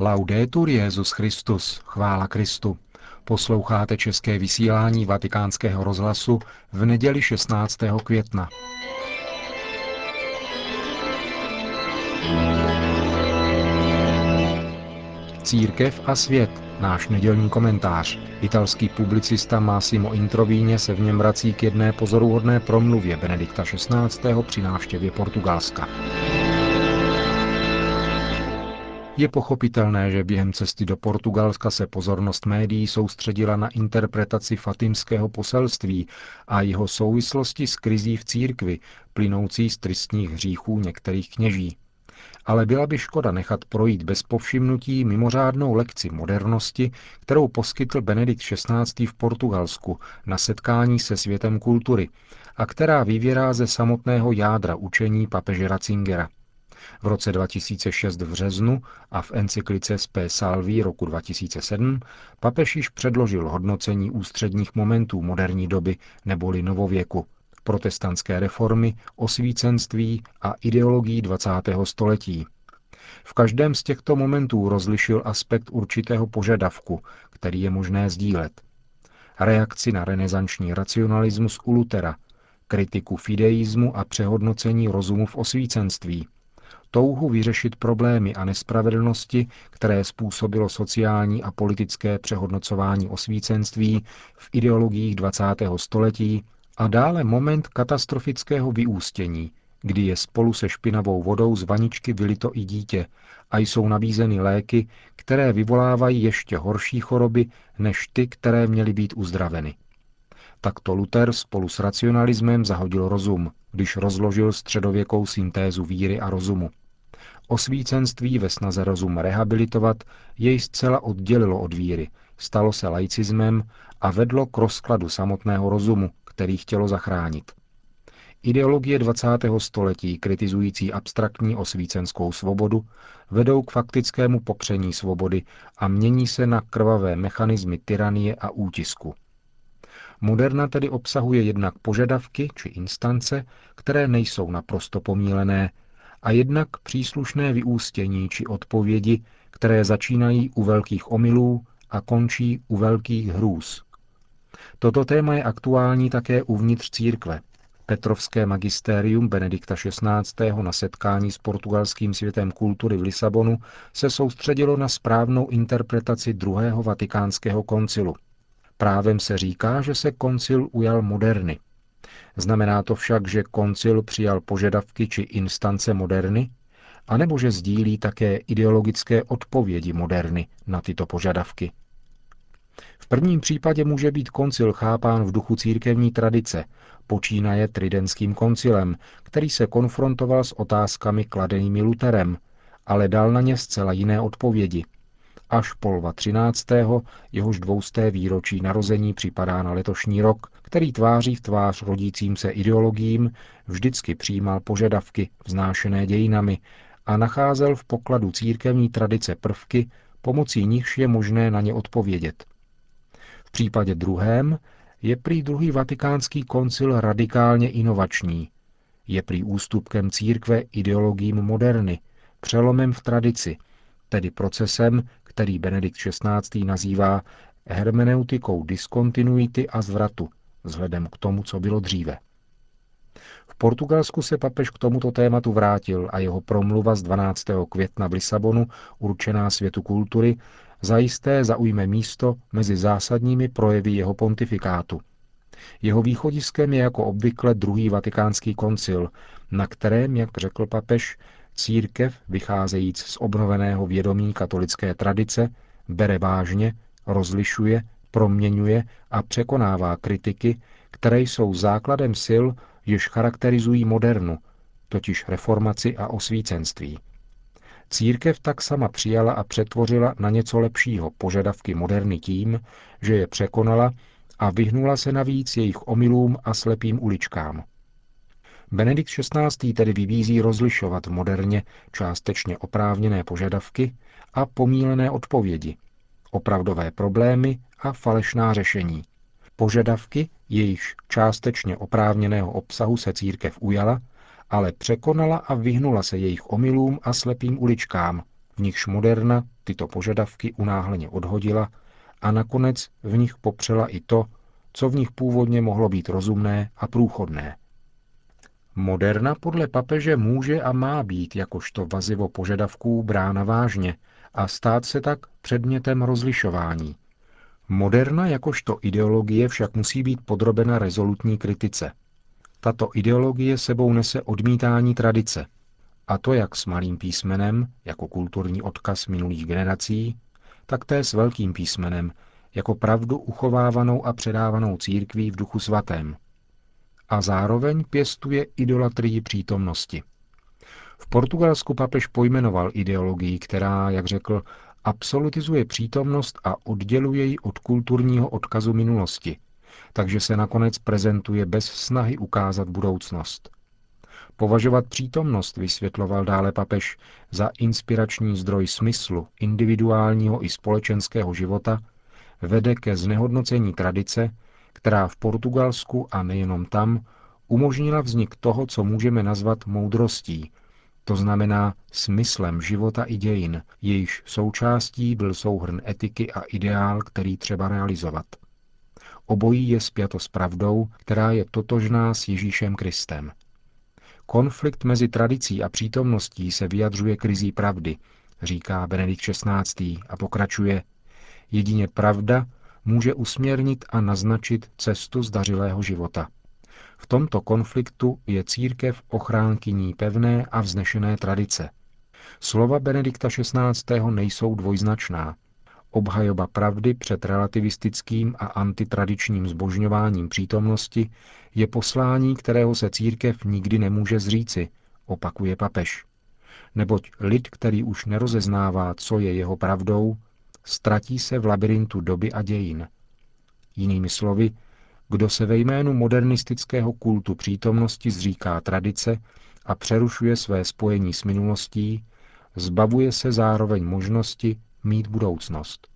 Laudetur Jezus Christus, chvála Kristu. Posloucháte české vysílání Vatikánského rozhlasu v neděli 16. května. Církev a svět, náš nedělní komentář. Italský publicista Massimo Introvíně se v něm vrací k jedné pozoruhodné promluvě Benedikta XVI. při návštěvě Portugalska. Je pochopitelné, že během cesty do Portugalska se pozornost médií soustředila na interpretaci fatimského poselství a jeho souvislosti s krizí v církvi, plynoucí z tristních hříchů některých kněží. Ale byla by škoda nechat projít bez povšimnutí mimořádnou lekci modernosti, kterou poskytl Benedikt XVI. v Portugalsku na setkání se světem kultury a která vyvěrá ze samotného jádra učení papeže Ratzingera – v roce 2006 v březnu a v encyklice Spe Salvi roku 2007 papež již předložil hodnocení ústředních momentů moderní doby neboli novověku, protestantské reformy, osvícenství a ideologií 20. století. V každém z těchto momentů rozlišil aspekt určitého požadavku, který je možné sdílet. Reakci na renesanční racionalismus u Lutera, kritiku fideismu a přehodnocení rozumu v osvícenství, touhu vyřešit problémy a nespravedlnosti, které způsobilo sociální a politické přehodnocování osvícenství v ideologiích 20. století a dále moment katastrofického vyústění, kdy je spolu se špinavou vodou z vaničky vylito i dítě a jsou nabízeny léky, které vyvolávají ještě horší choroby než ty, které měly být uzdraveny. Takto Luther spolu s racionalismem zahodil rozum, když rozložil středověkou syntézu víry a rozumu. Osvícenství ve snaze rozum rehabilitovat jej zcela oddělilo od víry, stalo se laicismem a vedlo k rozkladu samotného rozumu, který chtělo zachránit. Ideologie 20. století kritizující abstraktní osvícenskou svobodu vedou k faktickému popření svobody a mění se na krvavé mechanismy tyranie a útisku. Moderna tedy obsahuje jednak požadavky či instance, které nejsou naprosto pomílené, a jednak příslušné vyústění či odpovědi, které začínají u velkých omylů a končí u velkých hrůz. Toto téma je aktuální také uvnitř církve. Petrovské magistérium Benedikta XVI. na setkání s portugalským světem kultury v Lisabonu se soustředilo na správnou interpretaci druhého vatikánského koncilu. Právem se říká, že se koncil ujal moderny. Znamená to však, že koncil přijal požadavky či instance moderny, anebo že sdílí také ideologické odpovědi moderny na tyto požadavky. V prvním případě může být koncil chápán v duchu církevní tradice, počínaje Tridentským koncilem, který se konfrontoval s otázkami kladenými Luterem, ale dal na ně zcela jiné odpovědi – až Polva 13. jehož dvousté výročí narození připadá na letošní rok, který tváří v tvář rodícím se ideologiím vždycky přijímal požadavky vznášené dějinami a nacházel v pokladu církevní tradice prvky, pomocí nichž je možné na ně odpovědět. V případě druhém je prý druhý vatikánský koncil radikálně inovační. Je prý ústupkem církve ideologiím moderny, přelomem v tradici, tedy procesem, který Benedikt XVI. nazývá hermeneutikou diskontinuity a zvratu, vzhledem k tomu, co bylo dříve. V Portugalsku se papež k tomuto tématu vrátil a jeho promluva z 12. května v Lisabonu, určená světu kultury, zajisté zaujme místo mezi zásadními projevy jeho pontifikátu. Jeho východiskem je jako obvykle druhý vatikánský koncil, na kterém, jak řekl papež, Církev, vycházejíc z obnoveného vědomí katolické tradice, bere vážně, rozlišuje, proměňuje a překonává kritiky, které jsou základem sil, jež charakterizují modernu, totiž reformaci a osvícenství. Církev tak sama přijala a přetvořila na něco lepšího požadavky moderny tím, že je překonala a vyhnula se navíc jejich omylům a slepým uličkám. Benedikt XVI. tedy vybízí rozlišovat moderně částečně oprávněné požadavky a pomílené odpovědi, opravdové problémy a falešná řešení. Požadavky, jejichž částečně oprávněného obsahu se církev ujala, ale překonala a vyhnula se jejich omylům a slepým uličkám, v nichž moderna tyto požadavky unáhleně odhodila a nakonec v nich popřela i to, co v nich původně mohlo být rozumné a průchodné. Moderna podle papeže může a má být jakožto vazivo požadavků brána vážně a stát se tak předmětem rozlišování. Moderna jakožto ideologie však musí být podrobena rezolutní kritice. Tato ideologie sebou nese odmítání tradice, a to jak s malým písmenem, jako kulturní odkaz minulých generací, tak té s velkým písmenem, jako pravdu uchovávanou a předávanou církví v duchu svatém. A zároveň pěstuje idolatrii přítomnosti. V Portugalsku papež pojmenoval ideologii, která, jak řekl, absolutizuje přítomnost a odděluje ji od kulturního odkazu minulosti, takže se nakonec prezentuje bez snahy ukázat budoucnost. Považovat přítomnost, vysvětloval dále papež, za inspirační zdroj smyslu individuálního i společenského života, vede ke znehodnocení tradice, která v Portugalsku a nejenom tam umožnila vznik toho, co můžeme nazvat moudrostí, to znamená smyslem života i dějin, jejíž součástí byl souhrn etiky a ideál, který třeba realizovat. Obojí je spjato s pravdou, která je totožná s Ježíšem Kristem. Konflikt mezi tradicí a přítomností se vyjadřuje krizí pravdy, říká Benedikt XVI. a pokračuje. Jedině pravda může usměrnit a naznačit cestu zdařilého života. V tomto konfliktu je církev ochránkyní pevné a vznešené tradice. Slova Benedikta XVI. nejsou dvojznačná. Obhajoba pravdy před relativistickým a antitradičním zbožňováním přítomnosti je poslání, kterého se církev nikdy nemůže zříci, opakuje papež. Neboť lid, který už nerozeznává, co je jeho pravdou, ztratí se v labirintu doby a dějin. Jinými slovy, kdo se ve jménu modernistického kultu přítomnosti zříká tradice a přerušuje své spojení s minulostí, zbavuje se zároveň možnosti mít budoucnost.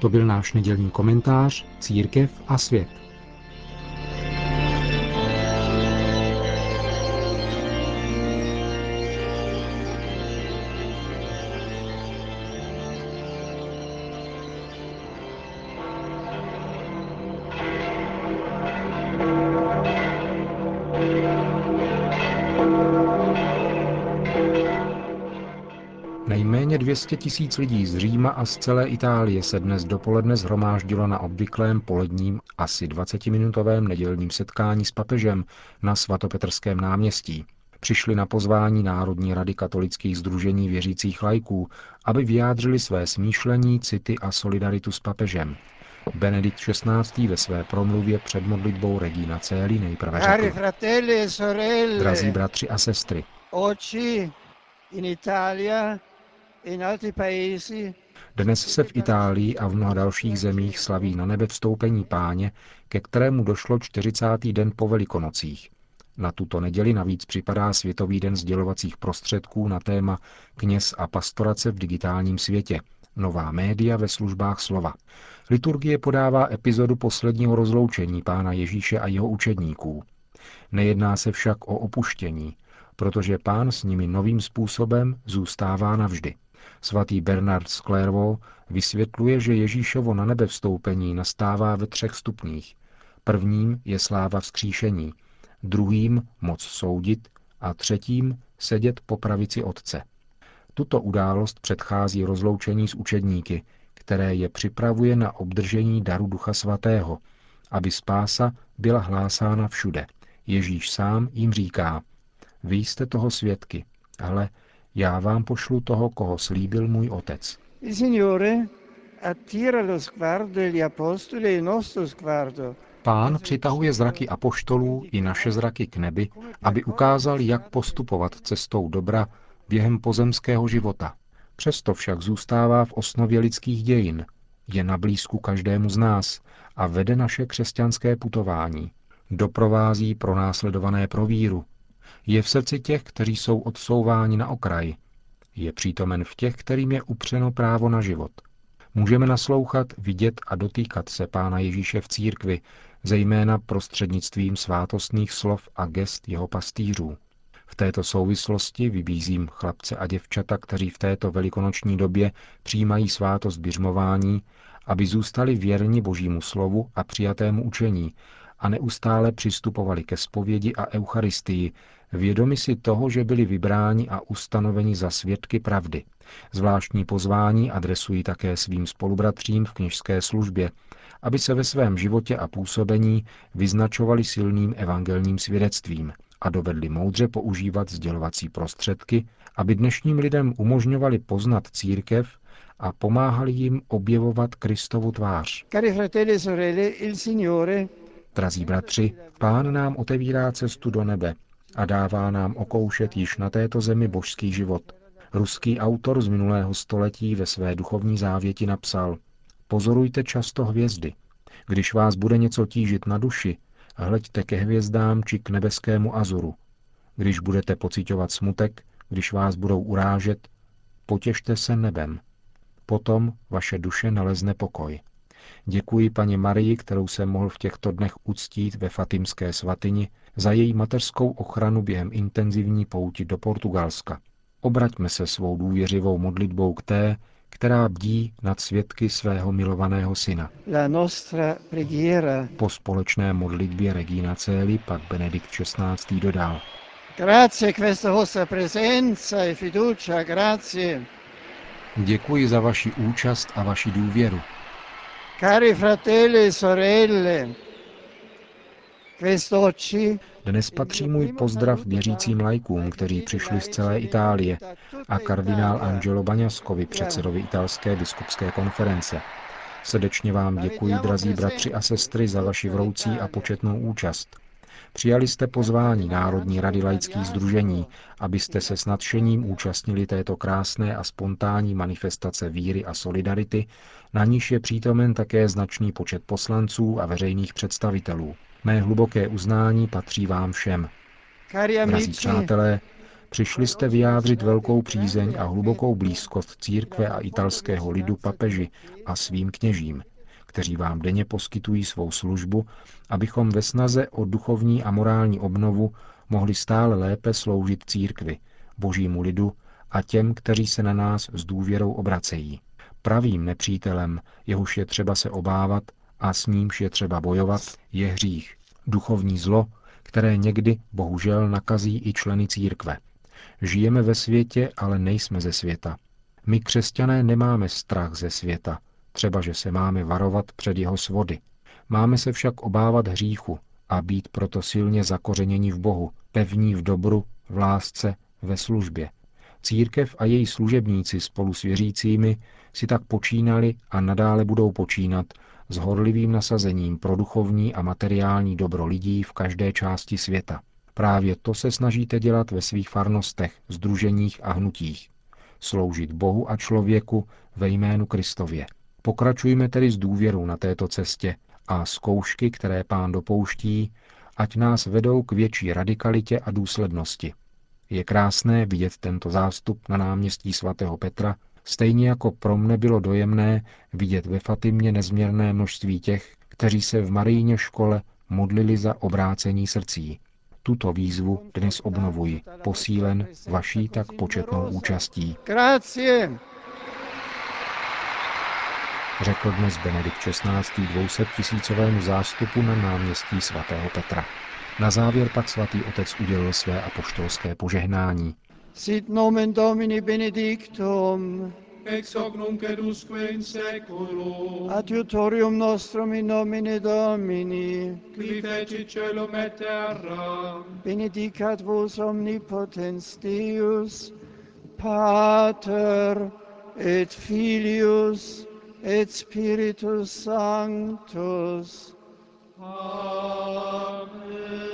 To byl náš nedělní komentář Církev a svět. Nejméně 200 tisíc lidí z Říma a z celé Itálie se dnes dopoledne zhromáždilo na obvyklém poledním asi 20-minutovém nedělním setkání s papežem na svatopetrském náměstí. Přišli na pozvání Národní rady katolických združení věřících lajků, aby vyjádřili své smýšlení, city a solidaritu s papežem. Benedikt XVI. ve své promluvě před modlitbou Regina Céli nejprve řekl. E Drazí bratři a sestry, dnes se v Itálii a v mnoha dalších zemích slaví na nebe vstoupení páně, ke kterému došlo 40. den po Velikonocích. Na tuto neděli navíc připadá Světový den sdělovacích prostředků na téma Kněz a pastorace v digitálním světě, nová média ve službách slova. Liturgie podává epizodu posledního rozloučení pána Ježíše a jeho učedníků. Nejedná se však o opuštění, protože pán s nimi novým způsobem zůstává navždy. Svatý Bernard z Clairvaux vysvětluje, že Ježíšovo na nebe vstoupení nastává ve třech stupních. Prvním je sláva vzkříšení, druhým moc soudit a třetím sedět po pravici Otce. Tuto událost předchází rozloučení s učedníky, které je připravuje na obdržení daru Ducha Svatého, aby spása byla hlásána všude. Ježíš sám jim říká, vy jste toho svědky, ale já vám pošlu toho, koho slíbil můj otec. Pán přitahuje zraky apoštolů i naše zraky k nebi, aby ukázal, jak postupovat cestou dobra během pozemského života. Přesto však zůstává v osnově lidských dějin, je na blízku každému z nás a vede naše křesťanské putování. Doprovází pronásledované pro víru, je v srdci těch, kteří jsou odsouváni na okraj. Je přítomen v těch, kterým je upřeno právo na život. Můžeme naslouchat, vidět a dotýkat se Pána Ježíše v církvi, zejména prostřednictvím svátostných slov a gest jeho pastýřů. V této souvislosti vybízím chlapce a děvčata, kteří v této velikonoční době přijímají svátost běžmování, aby zůstali věrni Božímu slovu a přijatému učení a neustále přistupovali ke zpovědi a eucharistii, vědomi si toho, že byli vybráni a ustanoveni za svědky pravdy. Zvláštní pozvání adresují také svým spolubratřím v kněžské službě, aby se ve svém životě a působení vyznačovali silným evangelním svědectvím a dovedli moudře používat sdělovací prostředky, aby dnešním lidem umožňovali poznat církev a pomáhali jim objevovat Kristovu tvář. E Drazí bratři, pán nám otevírá cestu do nebe a dává nám okoušet již na této zemi božský život. Ruský autor z minulého století ve své duchovní závěti napsal Pozorujte často hvězdy. Když vás bude něco tížit na duši, hleďte ke hvězdám či k nebeskému azuru. Když budete pocitovat smutek, když vás budou urážet, potěšte se nebem. Potom vaše duše nalezne pokoj. Děkuji paní Marii, kterou jsem mohl v těchto dnech uctít ve Fatimské svatyni, za její mateřskou ochranu během intenzivní pouti do Portugalska. Obraťme se svou důvěřivou modlitbou k té, která bdí nad svědky svého milovaného syna. Po společné modlitbě Regina Celi pak Benedikt XVI. dodal. E. Děkuji za vaši účast a vaši důvěru. Cari fratelli e sorelle, Dnes patří můj pozdrav věřícím lajkům, kteří přišli z celé Itálie a kardinál Angelo Baňaskovi, předsedovi italské biskupské konference. Srdečně vám děkuji, drazí bratři a sestry, za vaši vroucí a početnou účast. Přijali jste pozvání Národní rady laických združení, abyste se s nadšením účastnili této krásné a spontánní manifestace víry a solidarity, na níž je přítomen také značný počet poslanců a veřejných představitelů. Mé hluboké uznání patří vám všem. Drazí přátelé, přišli jste vyjádřit velkou přízeň a hlubokou blízkost církve a italského lidu papeži a svým kněžím, kteří vám denně poskytují svou službu, abychom ve snaze o duchovní a morální obnovu mohli stále lépe sloužit církvi, božímu lidu a těm, kteří se na nás s důvěrou obracejí. Pravým nepřítelem, jehož je třeba se obávat, a s nímž je třeba bojovat, je hřích, duchovní zlo, které někdy bohužel nakazí i členy církve. Žijeme ve světě, ale nejsme ze světa. My křesťané nemáme strach ze světa, třeba že se máme varovat před jeho svody. Máme se však obávat hříchu a být proto silně zakořeněni v Bohu, pevní v dobru, v lásce, ve službě. Církev a její služebníci spolu s věřícími si tak počínali a nadále budou počínat s horlivým nasazením pro duchovní a materiální dobro lidí v každé části světa. Právě to se snažíte dělat ve svých farnostech, združeních a hnutích. Sloužit Bohu a člověku ve jménu Kristově. Pokračujme tedy s důvěrou na této cestě a zkoušky, které pán dopouští, ať nás vedou k větší radikalitě a důslednosti. Je krásné vidět tento zástup na náměstí svatého Petra, stejně jako pro mne bylo dojemné vidět ve Fatimě nezměrné množství těch, kteří se v Marijně škole modlili za obrácení srdcí. Tuto výzvu dnes obnovuji, posílen vaší tak početnou účastí. Řekl dnes Benedikt XVI. 200 tisícovému zástupu na náměstí svatého Petra. Na závěr pak svatý otec udělil své apoštolské požehnání. Sit nomen Domini benedictum, ex hoc nunc et usque in seculum, adiutorium nostrum in nomine Domini, qui feci celum et terra, benedicat vos omnipotens Deus, Pater et Filius et Spiritus Sanctus. Amen.